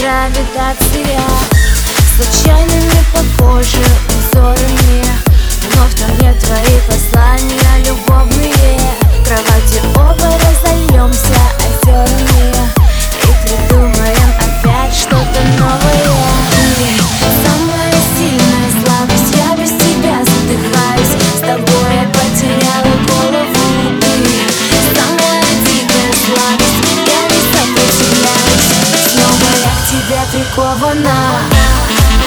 гравитация. Случайными похожи узорами но в нет твоих Ficou a vonar.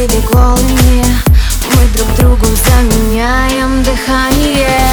берег волны Мы друг другу заменяем дыхание.